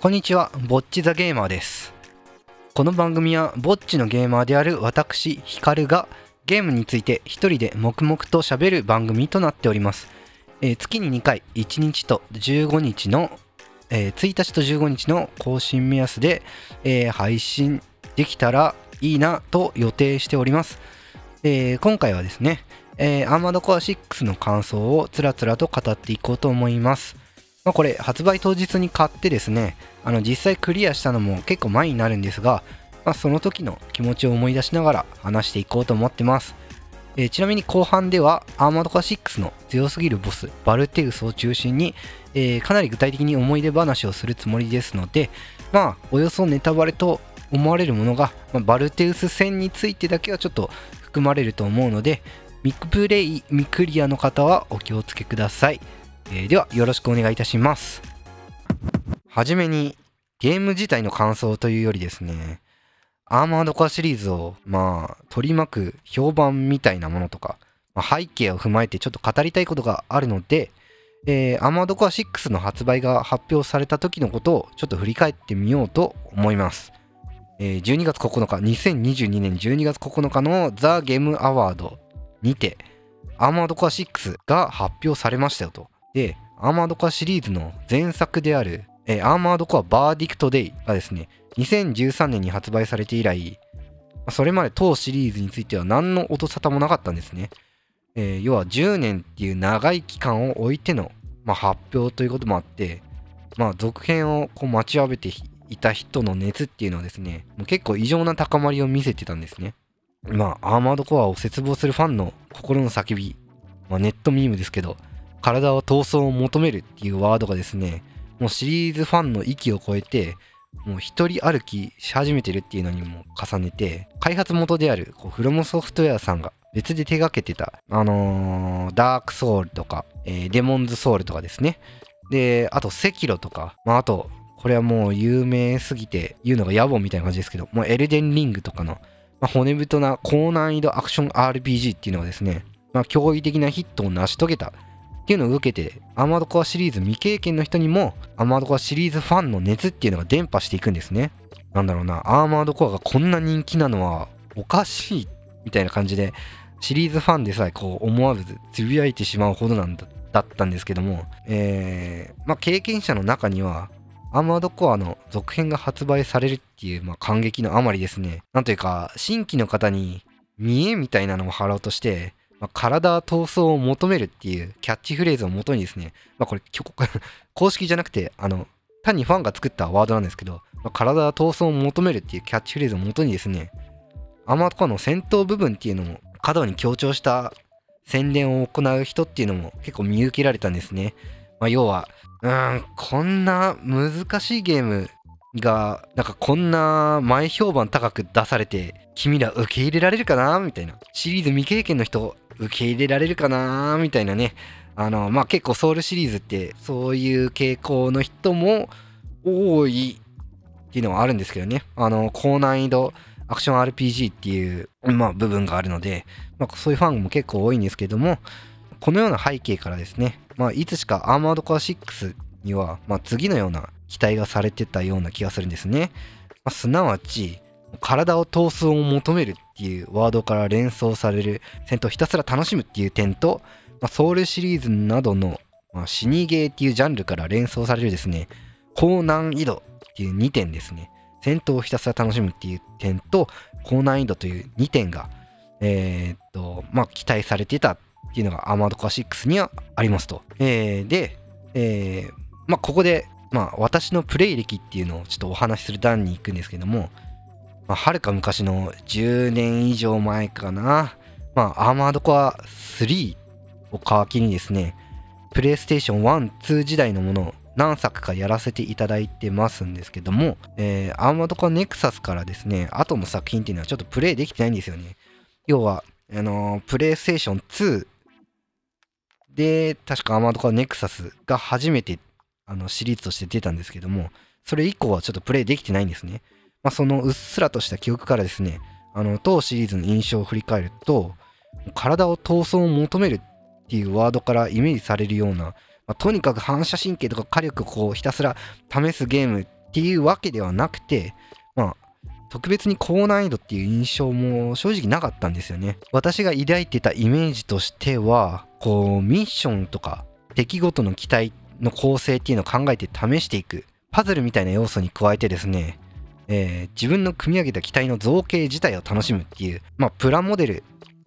こんにちはぼっちザゲーマーです。この番組はぼっちのゲーマーである私ヒカルがゲームについて一人で黙々と喋る番組となっております、えー、月に2回1日と15日の、えー、1日と15日の更新目安で、えー、配信できたらいいなと予定しております、えー、今回はですね、えー、アーマードコア6の感想をつらつらと語っていこうと思います。まあ、これ発売当日に買ってですね、あの実際クリアしたのも結構前になるんですが、まあ、その時の気持ちを思い出しながら話していこうと思ってます。えー、ちなみに後半ではアーマードコア6の強すぎるボスバルテウスを中心に、えー、かなり具体的に思い出話をするつもりですのでまあおよそネタバレと思われるものが、まあ、バルテウス戦についてだけはちょっと含まれると思うのでミックプレイ未クリアの方はお気をつけください、えー、ではよろしくお願いいたしますはじめにゲーム自体の感想というよりですねアーマードコアシリーズをまあ取り巻く評判みたいなものとか、まあ、背景を踏まえてちょっと語りたいことがあるので、えー、アーマードコア6の発売が発表された時のことをちょっと振り返ってみようと思います。えー、12月9日、2022年12月9日のザ・ゲームアワードにて、アーマードコア6が発表されましたよと。で、アーマードコアシリーズの前作である、えー、アーマードコアバーディクトデイがですね、2013年に発売されて以来、それまで当シリーズについては何の音沙汰もなかったんですね。えー、要は10年っていう長い期間を置いての、まあ、発表ということもあって、まあ、続編をこう待ちわびていた人の熱っていうのはですね、もう結構異常な高まりを見せてたんですね。まあ、アーマードコアを切望するファンの心の叫び、まあ、ネットミームですけど、体は闘争を求めるっていうワードがですね、もうシリーズファンの域を超えて、もう一人歩きし始めてるっていうのにも重ねて、開発元であるこうフロムソフトウェアさんが別で手掛けてた、あのー、ダークソウルとか、えー、デモンズソウルとかですね。で、あと、セキロとか、まあ、あと、これはもう有名すぎて言うのが野暮みたいな感じですけど、もうエルデンリングとかのまあ、骨太な高難易度アクション RPG っていうのはですね、まあ、驚異的なヒットを成し遂げたっていうのを受けて、アーマードコアシリーズ未経験の人にも、アーマードコアシリーズファンの熱っていうのが伝播していくんですね。なんだろうな、アーマードコアがこんな人気なのはおかしいみたいな感じで、シリーズファンでさえこう思わずつぶやいてしまうほどなんだだったんですけども、えー、まあ経験者の中には、アーマードコアの続編が発売されるっていう、まあ、感激のあまりですね、なんというか、新規の方に見えみたいなのを貼ろうとして、まあ、体は闘争を求めるっていうキャッチフレーズをもとにですね、まあ、これ、公式じゃなくて、あの、単にファンが作ったワードなんですけど、まあ、体は闘争を求めるっていうキャッチフレーズをもとにですね、アマードコの戦闘部分っていうのも過度に強調した宣伝を行う人っていうのも結構見受けられたんですね。まあ、要は、うん、こんな難しいゲームが、なんかこんな前評判高く出されて、君ら受け入れられるかな？みたいな。シリーズ未経験の人、受け入れられるかなみたいなね。あの、まあ、結構ソウルシリーズってそういう傾向の人も多いっていうのはあるんですけどね。あの、高難易度アクション RPG っていう、まあ、部分があるので、まあ、そういうファンも結構多いんですけども、このような背景からですね、まあ、いつしかアーマードコア6には、まあ、次のような期待がされてたような気がするんですね。まあ、すなわち、体を闘争を求めるっていうワードから連想される戦闘をひたすら楽しむっていう点と、まあ、ソウルシリーズなどの、まあ、死にゲーっていうジャンルから連想されるですね、高難易度っていう2点ですね。戦闘をひたすら楽しむっていう点と、高難易度という2点が、えー、っと、まあ、期待されてたっていうのがアーマードコア6にはありますと。えー、で、えー、まあ、ここで、まあ、私のプレイ歴っていうのをちょっとお話しする段に行くんですけども、まあ、はるか昔の10年以上前かな、まあ、アーマードコア3を皮切りにですね、プレイステーション1、2時代のものを何作かやらせていただいてますんですけども、えー、アーマードコアネクサスからですね、後の作品っていうのはちょっとプレイできてないんですよね。要は、あのー、プレイステーション2で、確かアーマードコアネクサスが初めてあのシリーズとして出たんですけども、それ以降はちょっとプレイできてないんですね。まあ、そのうっすらとした記憶からですね、あの当シリーズの印象を振り返ると、体を闘争を求めるっていうワードからイメージされるような、まあ、とにかく反射神経とか火力をこうひたすら試すゲームっていうわけではなくて、まあ、特別に高難易度っていう印象も正直なかったんですよね。私が抱いてたイメージとしては、こう、ミッションとか出来事の機体の構成っていうのを考えて試していく、パズルみたいな要素に加えてですね、えー、自分の組み上げた機体の造形自体を楽しむっていう、まあ、プラモデル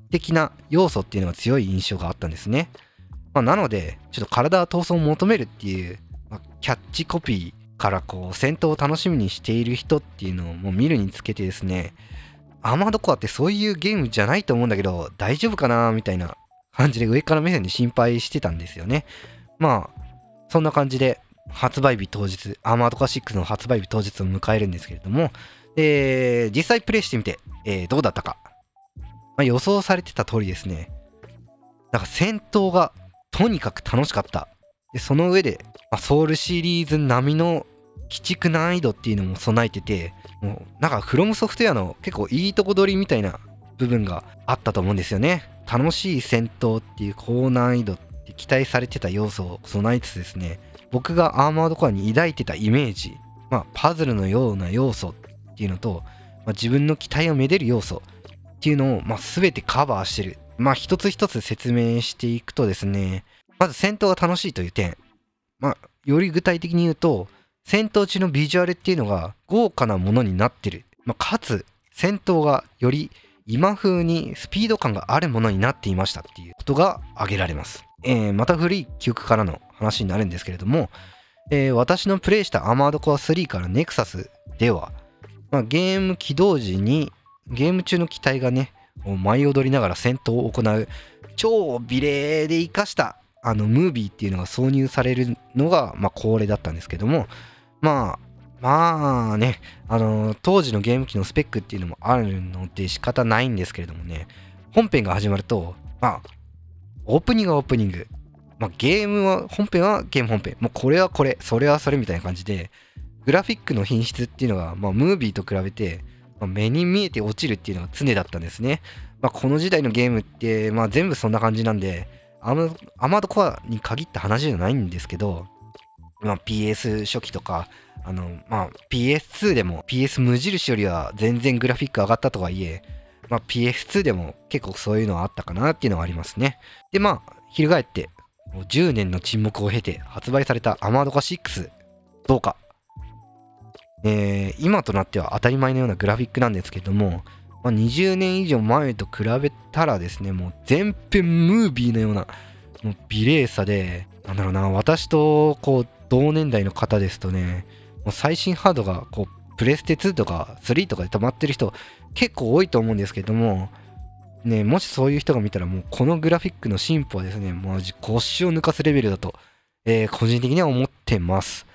的な要素っていうのが強い印象があったんですね。まあ、なので、ちょっと体は闘争を求めるっていう、まあ、キャッチコピーからこう戦闘を楽しみにしている人っていうのをもう見るにつけてですね、アーマードコアってそういうゲームじゃないと思うんだけど、大丈夫かなみたいな感じで上から目線で心配してたんですよね。まあ、そんな感じで発売日当日、アーマードコア6の発売日当日を迎えるんですけれども、えー、実際プレイしてみて、えー、どうだったか。まあ、予想されてた通りですね。なんか戦闘がとにかく楽しかった。でその上で、まあ、ソウルシリーズ並みの鬼畜難易度っていうのも備えてて、もうなんかフロムソフトウェアの結構いいとこ取りみたいな部分があったと思うんですよね。楽しい戦闘っていう高難易度って期待されてた要素を備えつつですね、僕がアーマードコアに抱いてたイメージ、まあ、パズルのような要素っていうのと、まあ、自分の期待をめでる要素っていうのを、まあ、全てカバーしてる。まあ、一つ一つ説明していくとですね、まず戦闘が楽しいという点。まあ、より具体的に言うと、戦闘中のビジュアルっていうのが豪華なものになってる。まあ、かつ、戦闘がより今風にスピード感があるものになっていましたっていうことが挙げられます。えー、また古い記憶からの話になるんですけれども、えー、私のプレイしたアマードコア3からネクサスでは、まあ、ゲーム起動時にゲーム中の機体がね、舞い踊りながら戦闘を行う超美麗で生かしたあのムービーっていうのが挿入されるのが、まあ、恒例だったんですけども、まあ、まあね、あの、当時のゲーム機のスペックっていうのもあるので仕方ないんですけれどもね、本編が始まると、まあ、オープニングはオープニング、まあ、ゲームは、本編はゲーム本編、もうこれはこれ、それはそれみたいな感じで、グラフィックの品質っていうのが、まあ、ムービーと比べて、まあ、目に見えて落ちるっていうのが常だったんですね。まあ、この時代のゲームって、まあ、全部そんな感じなんで、アマードコアに限った話じゃないんですけど、まあ、PS 初期とか、あの、まあ、PS2 でも PS 無印よりは全然グラフィック上がったとはいえ、まあ、PS2 でも結構そういうのはあったかなっていうのはありますね。で、まあ、翻って、10年の沈黙を経て発売されたアマードカ6、どうか。えー、今となっては当たり前のようなグラフィックなんですけども、まあ、20年以上前と比べたらですね、もう全編ムービーのような、もう美麗さで、なんだろうな、私とこう同年代の方ですとね、もう最新ハードがこうプレステ2とか3とかで止まってる人結構多いと思うんですけども、ね、もしそういう人が見たらもうこのグラフィックの進歩はですね、マジ腰を抜かすレベルだと、えー、個人的には思ってます。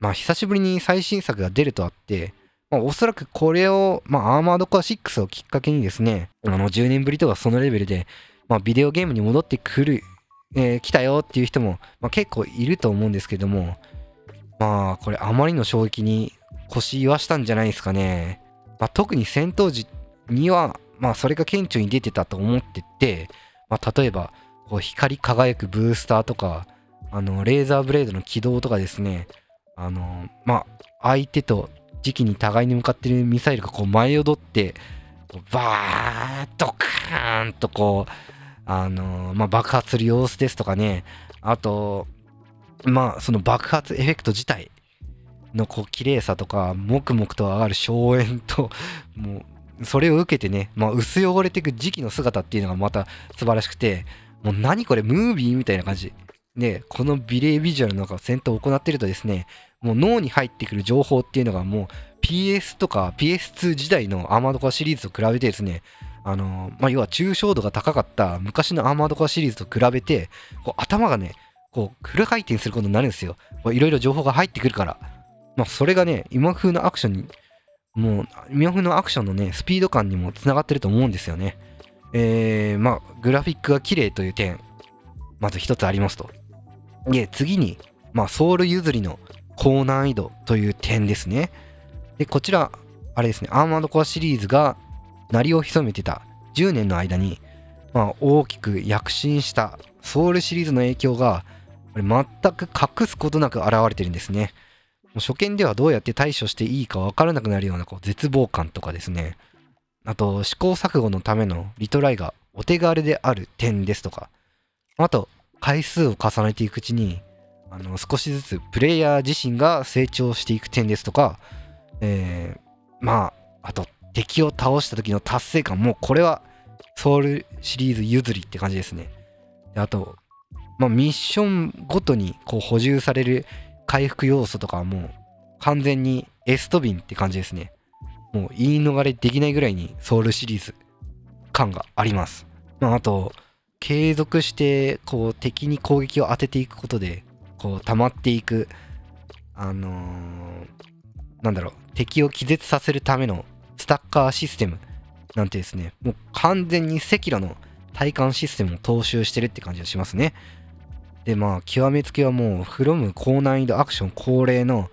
まあ久しぶりに最新作が出るとあって、まあ、おそらくこれを、まあ、アーマードコア6をきっかけにですね、あの、10年ぶりとかそのレベルで、まあ、ビデオゲームに戻ってくる、えー、来たよっていう人も、まあ、結構いると思うんですけども、まあ、これあまりの衝撃に腰言わしたんじゃないですかね。まあ、特に戦闘時には、まあ、それが顕著に出てたと思ってて、まあ、例えば、こう光り輝くブースターとか、あの、レーザーブレードの起動とかですね、あの、まあ、相手と時期に互いに向かってるミサイルがこう舞い踊って、バーッとカーンとこう、あのまあ、爆発する様子ですとかね、あと、まあ、その爆発エフェクト自体のこう綺麗さとか、黙々と上がる荘園と、もう、それを受けてね、まあ、薄汚れていく時期の姿っていうのがまた素晴らしくて、もう何これ、ムービーみたいな感じ。で、この美麗ビジュアルの中、戦闘を行ってるとですね、もう脳に入ってくる情報っていうのがもう PS とか PS2 時代のアーマードコアシリーズと比べてですね、あのまあ、要は抽象度が高かった昔のアーマードコアシリーズと比べて、こう頭がね、こうフル回転することになるんですよ。いろいろ情報が入ってくるから。まあ、それがね、今風のアクションに、もう、今風のアクションのね、スピード感にもつながってると思うんですよね。えー、まあ、グラフィックが綺麗という点、まず一つありますと。で、次に、まあ、ソウル譲りの高難易度という点ですね。で、こちら、あれですね、アーマードコアシリーズが鳴りを潜めてた10年の間に、まあ、大きく躍進したソウルシリーズの影響が全く隠すことなく現れてるんですね。もう初見ではどうやって対処していいか分からなくなるようなこう絶望感とかですね。あと試行錯誤のためのリトライがお手軽である点ですとか、あと回数を重ねていくうちにあの少しずつプレイヤー自身が成長していく点ですとか、えー、まああと敵を倒した時の達成感。もうこれはソウルシリーズ譲りって感じですね。あと、まあ、ミッションごとにこう補充される回復要素とかはもう完全にエストビンって感じですね。もう言い逃れできないぐらいにソウルシリーズ感があります、まあ、あと継続してこう敵に攻撃を当てていくことでこう溜まっていくあのー、なんだろう敵を気絶させるためのスタッカーシステムなんてですねもう完全に赤炉の体感システムを踏襲してるって感じがしますね。でまあ極めつけはもうフロム高難易度アクション恒例の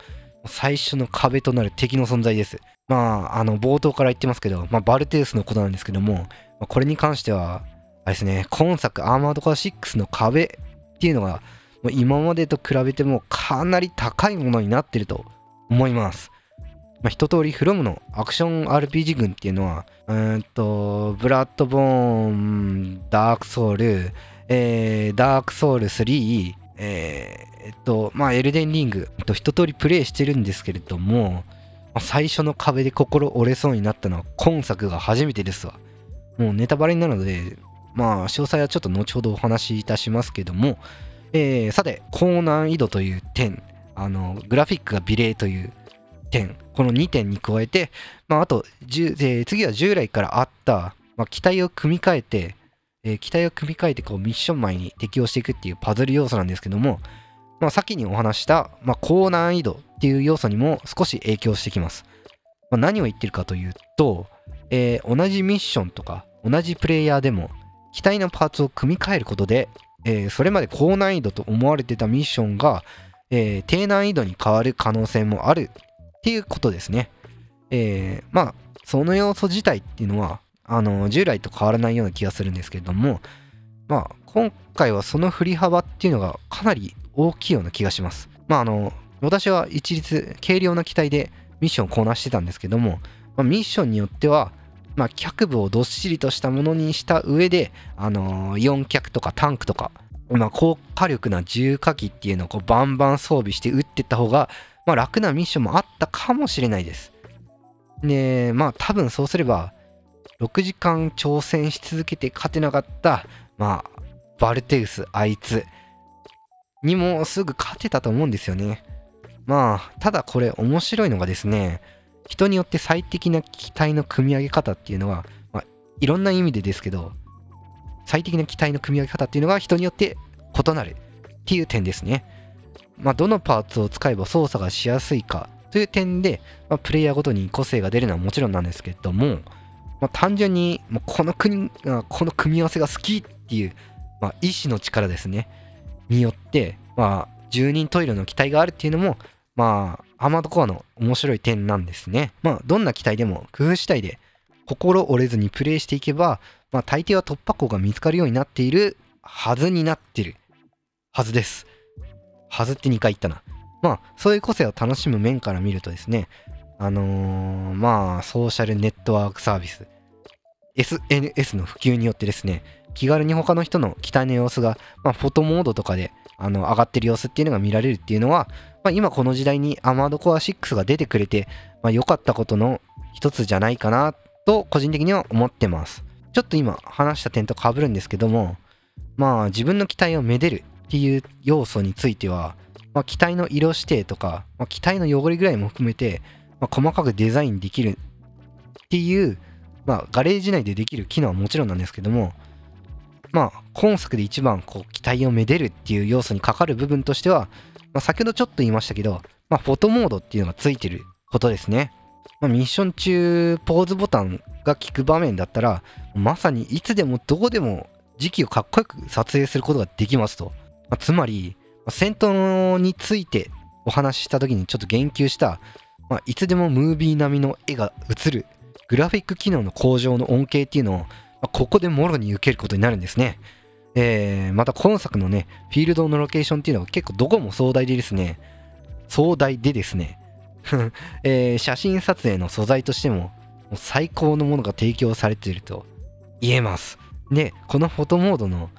最初の壁となる敵の存在ですまああの冒頭から言ってますけど、まあ、バルテウスのことなんですけども、まあ、これに関してはあれですね今作アーマードコア6の壁っていうのがもう今までと比べてもかなり高いものになってると思います。まあ、一通りフロムのアクション RPG 群っていうのは、うんと、ブラッドボーン、ダークソウル、えー、ダークソウル3、えー、えっと、まあ、エルデンリングと一通りプレイしてるんですけれども、まあ、最初の壁で心折れそうになったのは今作が初めてですわ。もうネタバレになるので、まあ、詳細はちょっと後ほどお話しいたしますけども、えー、さて、高難易度という点、あの、グラフィックが美麗という点、この2点に加えて、まあ、あと、えー、次は従来からあった、まあ、機体を組み替えて、えー、機体を組み替えてこうミッション前に適用していくっていうパズル要素なんですけども、まあ、先にお話した、まあ、高難易度っていう要素にも少し影響してきます。まあ、何を言ってるかというと、えー、同じミッションとか同じプレイヤーでも機体のパーツを組み替えることでえー、それまで高難易度と思われてたミッションが、えー、低難易度に変わる可能性もあるっていうことですね。えー、まあその要素自体っていうのはあの従来と変わらないような気がするんですけれどもまあ今回はその振り幅っていうのがかなり大きいような気がします。まああの私は一律軽量な機体でミッションをこなしてたんですけども、まあ、ミッションによってはまあ、脚部をどっしりとしたものにした上で、あのー、4脚とかタンクとか、まあ、高火力な重火器っていうのをこうバンバン装備して撃ってった方が、まあ、楽なミッションもあったかもしれないです。で、まあ多分そうすれば、6時間挑戦し続けて勝てなかった、まあ、バルテウス、あいつにもすぐ勝てたと思うんですよね。まあ、ただこれ面白いのがですね、人によって最適な機体の組み上げ方っていうのは、まあ、いろんな意味でですけど最適な機体の組み上げ方っていうのが人によって異なるっていう点ですね。まあ、どのパーツを使えば操作がしやすいかという点で、まあ、プレイヤーごとに個性が出るのはもちろんなんですけども、まあ、単純にもうこの国この組み合わせが好きっていう、まあ、意志の力ですねによって、まあ、10人トイレの機体があるっていうのもまあ、アマドコアの面白い点なんですね。まあ、どんな機体でも工夫次第で心折れずにプレイしていけば、まあ、大抵は突破口が見つかるようになっているはずになってるはずです。はずって2回言ったな。まあ、そういう個性を楽しむ面から見るとですね、あのー、まあ、ソーシャルネットワークサービス、SNS の普及によってですね、気軽に他の人の機体の様子が、まあ、フォトモードとかであの上がってる様子っていうのが見られるっていうのは、まあ、今この時代にアマードコア6が出てくれて、まあ、良かったことの一つじゃないかなと個人的には思ってます。ちょっと今話した点と被るんですけども、まあ自分の機体をめでるっていう要素については、まあ、機体の色指定とか、まあ、機体の汚れぐらいも含めて、まあ、細かくデザインできるっていう、まあ、ガレージ内でできる機能はもちろんなんですけども、まあ、今作で一番こう機体をめでるっていう要素にかかる部分としては、まあ、先ほどちょっと言いましたけど、まあ、フォトモードっていうのがついてることですね。まあ、ミッション中、ポーズボタンが効く場面だったら、まさにいつでもどこでも時期をかっこよく撮影することができますと。まあ、つまり、戦闘についてお話しした時にちょっと言及した、まあ、いつでもムービー並みの絵が映るグラフィック機能の向上の恩恵っていうのをここでもろに受けることになるんですね。えー、また今作のね、フィールドのロケーションっていうのは結構どこも壮大でですね、壮大でですね、えー、写真撮影の素材としてももう最高のものが提供されていると言えます。で、このフォトモードの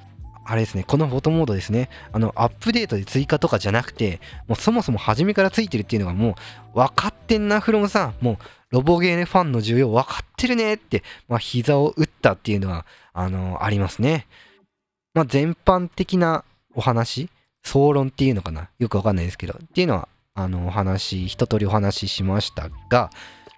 あれですね、このフォトモードですね、あの、アップデートで追加とかじゃなくて、もうそもそも初めからついてるっていうのがもう分かってんな、フロムさん。もう、ロボゲーネファンの需要分かってるねって、まあ、膝を打ったっていうのは、あの、ありますね。まあ、全般的なお話、総論っていうのかな？よくわかんないですけど、っていうのは、あの、お話、一通りお話ししましたが、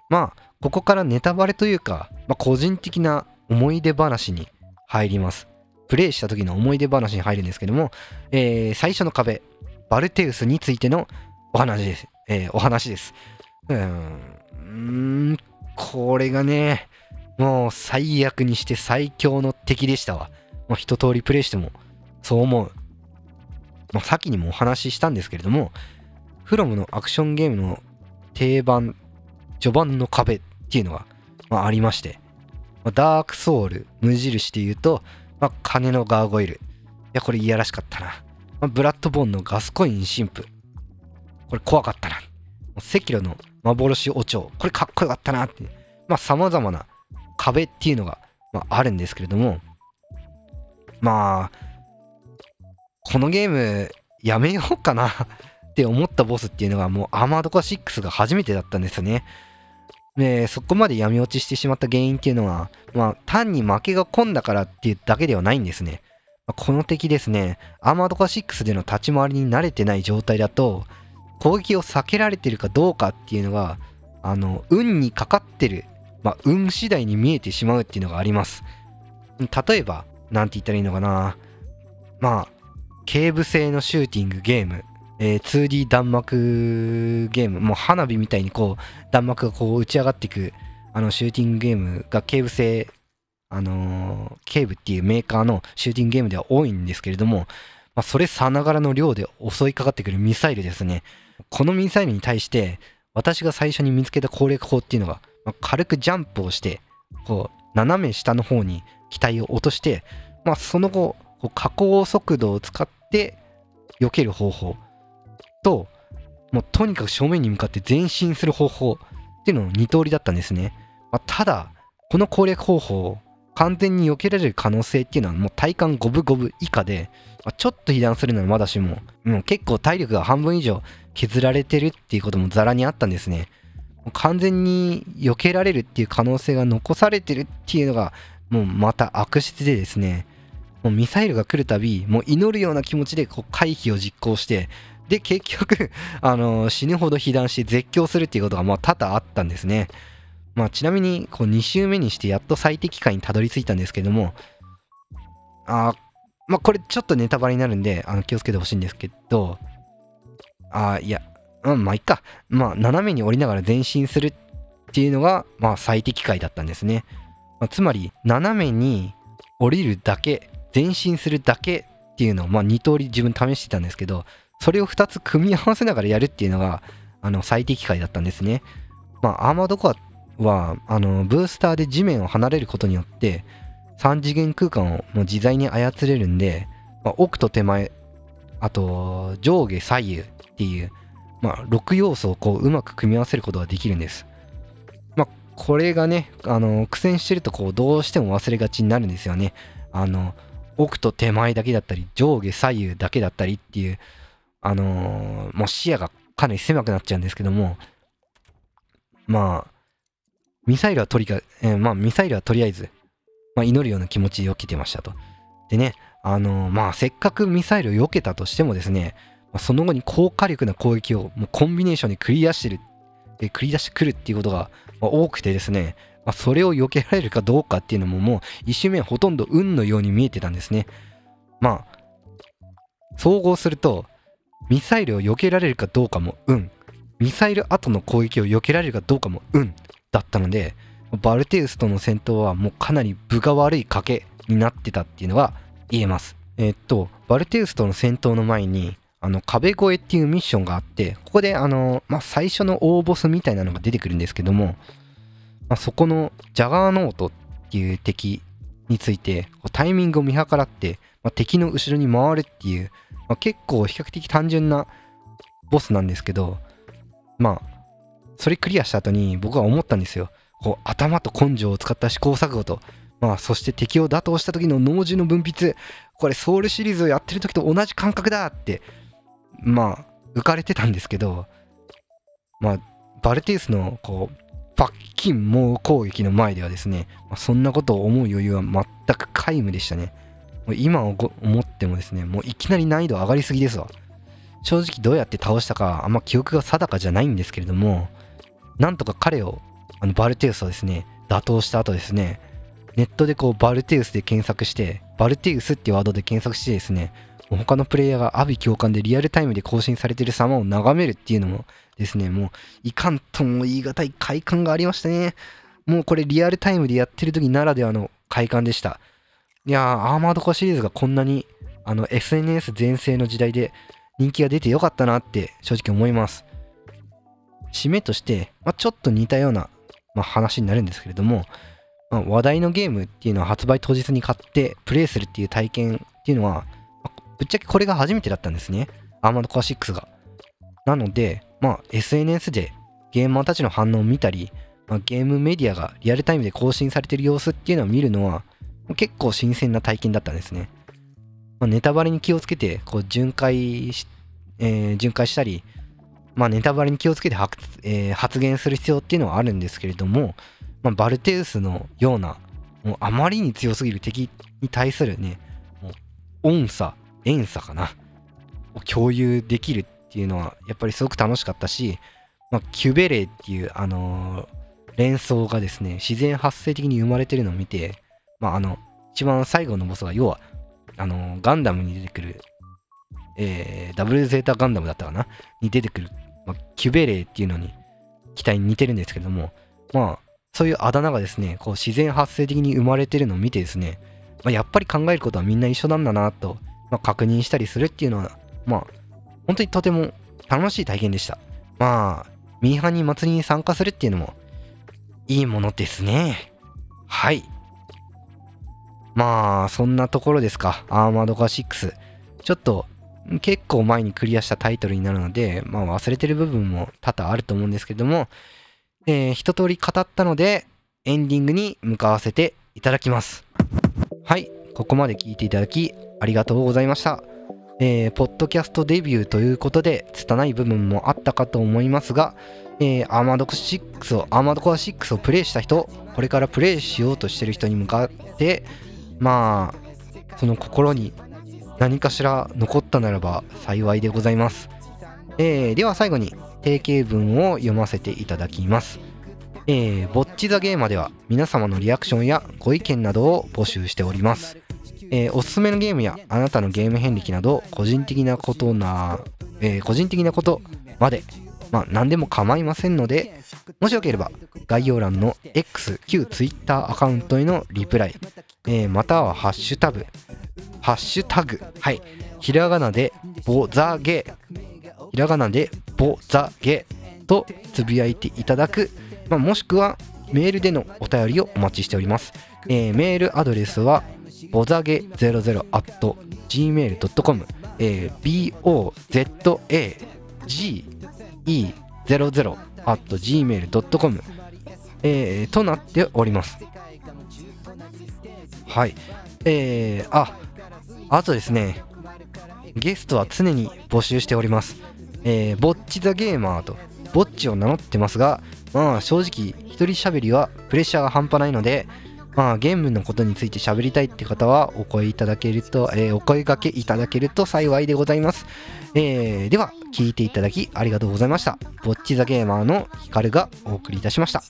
まあ、ここからネタバレというか、まあ、個人的な思い出話に入ります。プレイした時の思い出話に入るんですけども、えー、最初の壁、バルテウスについてのお話です。えー、お話です。うーん、これがね、もう最悪にして最強の敵でしたわ。もう一通りプレイしてもそう思う。まあ、先にもお話ししたんですけれども、フロムのアクションゲームの定番、序盤の壁っていうのが、まあ、ありまして、ま、ダークソウル、無印で言うと、まあ、金のガーゴイル。いや、これいやらしかったな。まあ、ブラッドボーンのガスコイン神父。これ怖かったな。赤炉の幻お蝶。これかっこよかったなって。まあ、様々な壁っていうのが、まあ、あるんですけれども、まあ、このゲームやめようかなって思ったボスっていうのがもうアーマードコア6が初めてだったんですよね。で、そこまで闇落ちしてしまった原因っていうのは、まあ、単に負けが込んだからっていうだけではないんですね。ま、この敵ですね、アーマードカ6での立ち回りに慣れてない状態だと、攻撃を避けられてるかどうかっていうのが、あの、運にかかってる、まあ、運次第に見えてしまうっていうのがあります。例えば、なんて言ったらいいのかな。まあ、警部製のシューティングゲームえー、2D 弾幕ゲーム、もう花火みたいにこう弾幕がこう打ち上がっていくあのシューティングゲームが警部製、あのー、警部っていうメーカーのシューティングゲームでは多いんですけれども、まあ、それさながらの量で襲いかかってくるミサイルですね。このミサイルに対して私が最初に見つけた攻略法っていうのが、まあ、軽くジャンプをしてこう斜め下の方に機体を落として、まあ、その後こう下降速度を使って避ける方法と、もうとにかく正面に向かって前進する方法っていうのの2通りだったんですね。まあ、ただ、この攻略方法、完全に避けられる可能性っていうのはもう体感五分五分以下で、まあ、ちょっと被弾するのはまだしも、もう結構体力が半分以上削られてるっていうこともザラにあったんですね。もう完全に避けられるっていう可能性が残されてるっていうのが、もうまた悪質でですね、もうミサイルが来るたび、もう祈るような気持ちでこう回避を実行して、で、結局 あの死ぬほど被弾して絶叫するっていうことがまあ多々あったんですね。まあ、ちなみにこう2周目にしてやっと最適解にたどり着いたんですけども、あまあ、これちょっとネタバレになるんであの気をつけてほしいんですけど、あいや、うん、まあいっか。まあ、斜めに降りながら前進するっていうのが、まあ、最適解だったんですね。まあ、つまり、斜めに降りるだけ、前進するだけっていうのを、まあ、2通り自分試してたんですけど、それを2つ組み合わせながらやるっていうのがあの最適解だったんですね。まあ、アーマードコアはあのブースターで地面を離れることによって3次元空間をもう自在に操れるんで、まあ、奥と手前あと上下左右っていう、まあ、6要素をこううまく組み合わせることができるんです。まあ、これがねあの苦戦してるとこうどうしても忘れがちになるんですよね。あの奥と手前だけだったり上下左右だけだったりっていうあのー、もう視野がかなり狭くなっちゃうんですけども、まあ、ミサイルはとりか、えー、まあ、ミサイルはとりあえず、まあ、祈るような気持ちで避けてましたと。でね、あのー、まあ、せっかくミサイルを避けたとしてもですね、まあ、その後に高火力な攻撃をもうコンビネーションで繰り出してる、で繰り出してくるっていうことが、ま、多くてですね、まあ、それを避けられるかどうかっていうのももう一瞬目ほとんど運のように見えてたんですね。まあ、総合すると、ミサイルを避けられるかどうかも運。ミサイル後の攻撃を避けられるかどうかも運だったのでバルテウスとの戦闘はもうかなり分が悪い賭けになってたっていうのが言えます。えー、っとバルテウスとの戦闘の前にあの壁越えっていうミッションがあってここであの、まあ、最初の大ボスみたいなのが出てくるんですけども、まあ、そこのジャガーノートっていう敵についてタイミングを見計らってまあ、敵の後ろに回るっていう、まあ、結構比較的単純なボスなんですけどまあそれクリアした後に僕は思ったんですよ。こう頭と根性を使った試行錯誤と。まあそして敵を打倒した時の脳汁の分泌。これソウルシリーズをやってる時と同じ感覚だってまあ浮かれてたんですけどまあバルテウスのこう罰金猛攻撃の前ではですね、まあ、そんなことを思う余裕は全く皆無でしたね。今思ってもですねもういきなり難易度上がりすぎですわ正直どうやって倒したかあんま記憶が定かじゃないんですけれどもなんとか彼をあのバルテウスをですね打倒した後ですねネットでこうバルテウスで検索してバルテウスっていうワードで検索してですね他のプレイヤーが阿鼻共感でリアルタイムで更新されてる様を眺めるっていうのもですね、もういかんとも言い難い快感がありましたね。もうこれリアルタイムでやってる時ならではの快感でした。いやー、アーマードコアシリーズがこんなにあの SNS 全盛の時代で人気が出てよかったなって正直思います。締めとして、まあ、ちょっと似たような、まあ、話になるんですけれども、まあ、話題のゲームっていうのは発売当日に買ってプレイするっていう体験っていうのは、まあ、ぶっちゃけこれが初めてだったんですね。アーマードコア6が。なので、まあ、SNS でゲーマーたちの反応を見たり、まあ、ゲームメディアがリアルタイムで更新されてる様子っていうのを見るのは結構新鮮な体験だったんですね。まあ、ネタバレに気をつけてこう巡回し、えー、巡回したり、まあ、ネタバレに気をつけて発,、えー、発言する必要っていうのはあるんですけれども、まあ、バルテウスのようなもうあまりに強すぎる敵に対するねもう音差遠差かなを共有できるっていうのはやっぱりすごく楽しかったし、まあ、キュベレーっていう、あのー、連想がですね自然発生的に生まれてるのを見て、まあ、あの一番最後のボスが要はあの、ガンダムに出てくる、えー、ダブルゼータガンダムだったかな？に出てくる、まあ、キュベレーっていうのに機体に似てるんですけどもまあそういうあだ名がですねこう自然発生的に生まれてるのを見てですね、まあ、やっぱり考えることはみんな一緒なんだなと、まあ、確認したりするっていうのはまあ本当にとても楽しい体験でした。まあ、ミーハンに祭りに参加するっていうのもいいものですね。はい。まあ、そんなところですか。アーマードガー6。ちょっと結構前にクリアしたタイトルになるので、まあ忘れてる部分も多々あると思うんですけども、えー、一通り語ったので、エンディングに向かわせていただきます。はい、ここまで聞いていただきありがとうございました。えー、ポッドキャストデビューということで、拙い部分もあったかと思いますが、えー、アーマードコア6を、アーマードコア6をプレイした人、これからプレイしようとしてる人に向かって、まあ、その心に何かしら残ったならば幸いでございます。えー、では最後に定型文を読ませていただきます。えー、ぼっちザゲーマでは皆様のリアクションやご意見などを募集しております。えー、おすすめのゲームやあなたのゲーム遍歴など個人的なことな、えー、個人的なことまで、まあ、何でも構いませんので、もしよければ概要欄の X、旧 Twitter アカウントへのリプライ、えー、またはハッシュタグ、ハッシュタグ、はい、ひらがなでボザゲ、ひらがなでボザゲとつぶやいていただく、まあ、もしくはメールでのお便りをお待ちしております。えー、メールアドレスは、ボザゲ 00.gmail.com、えー、B. O. Z. A. G. e00.gmail.com、えー、となっております。はい。えー、あ、あとですね、ゲストは常に募集しております。えー、ぼっちザゲーマーと、ぼっちを名乗ってますが、まあ正直、一人喋りはプレッシャーが半端ないので、まあ、ゲームのことについて喋りたいって方はお声いただけると、えー、お声掛けいただけると幸いでございます。えー、では、聞いていただきありがとうございました。ぼっちザゲーマーのヒカルがお送りいたしました。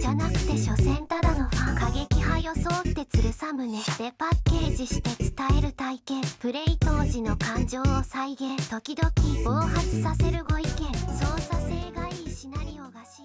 じゃなくて所詮ただのファン過激派装ってつるさむねでパッケージして伝える体験プレイ当時の感情を再現時々暴発させるご意見操作性がいいシナリオがし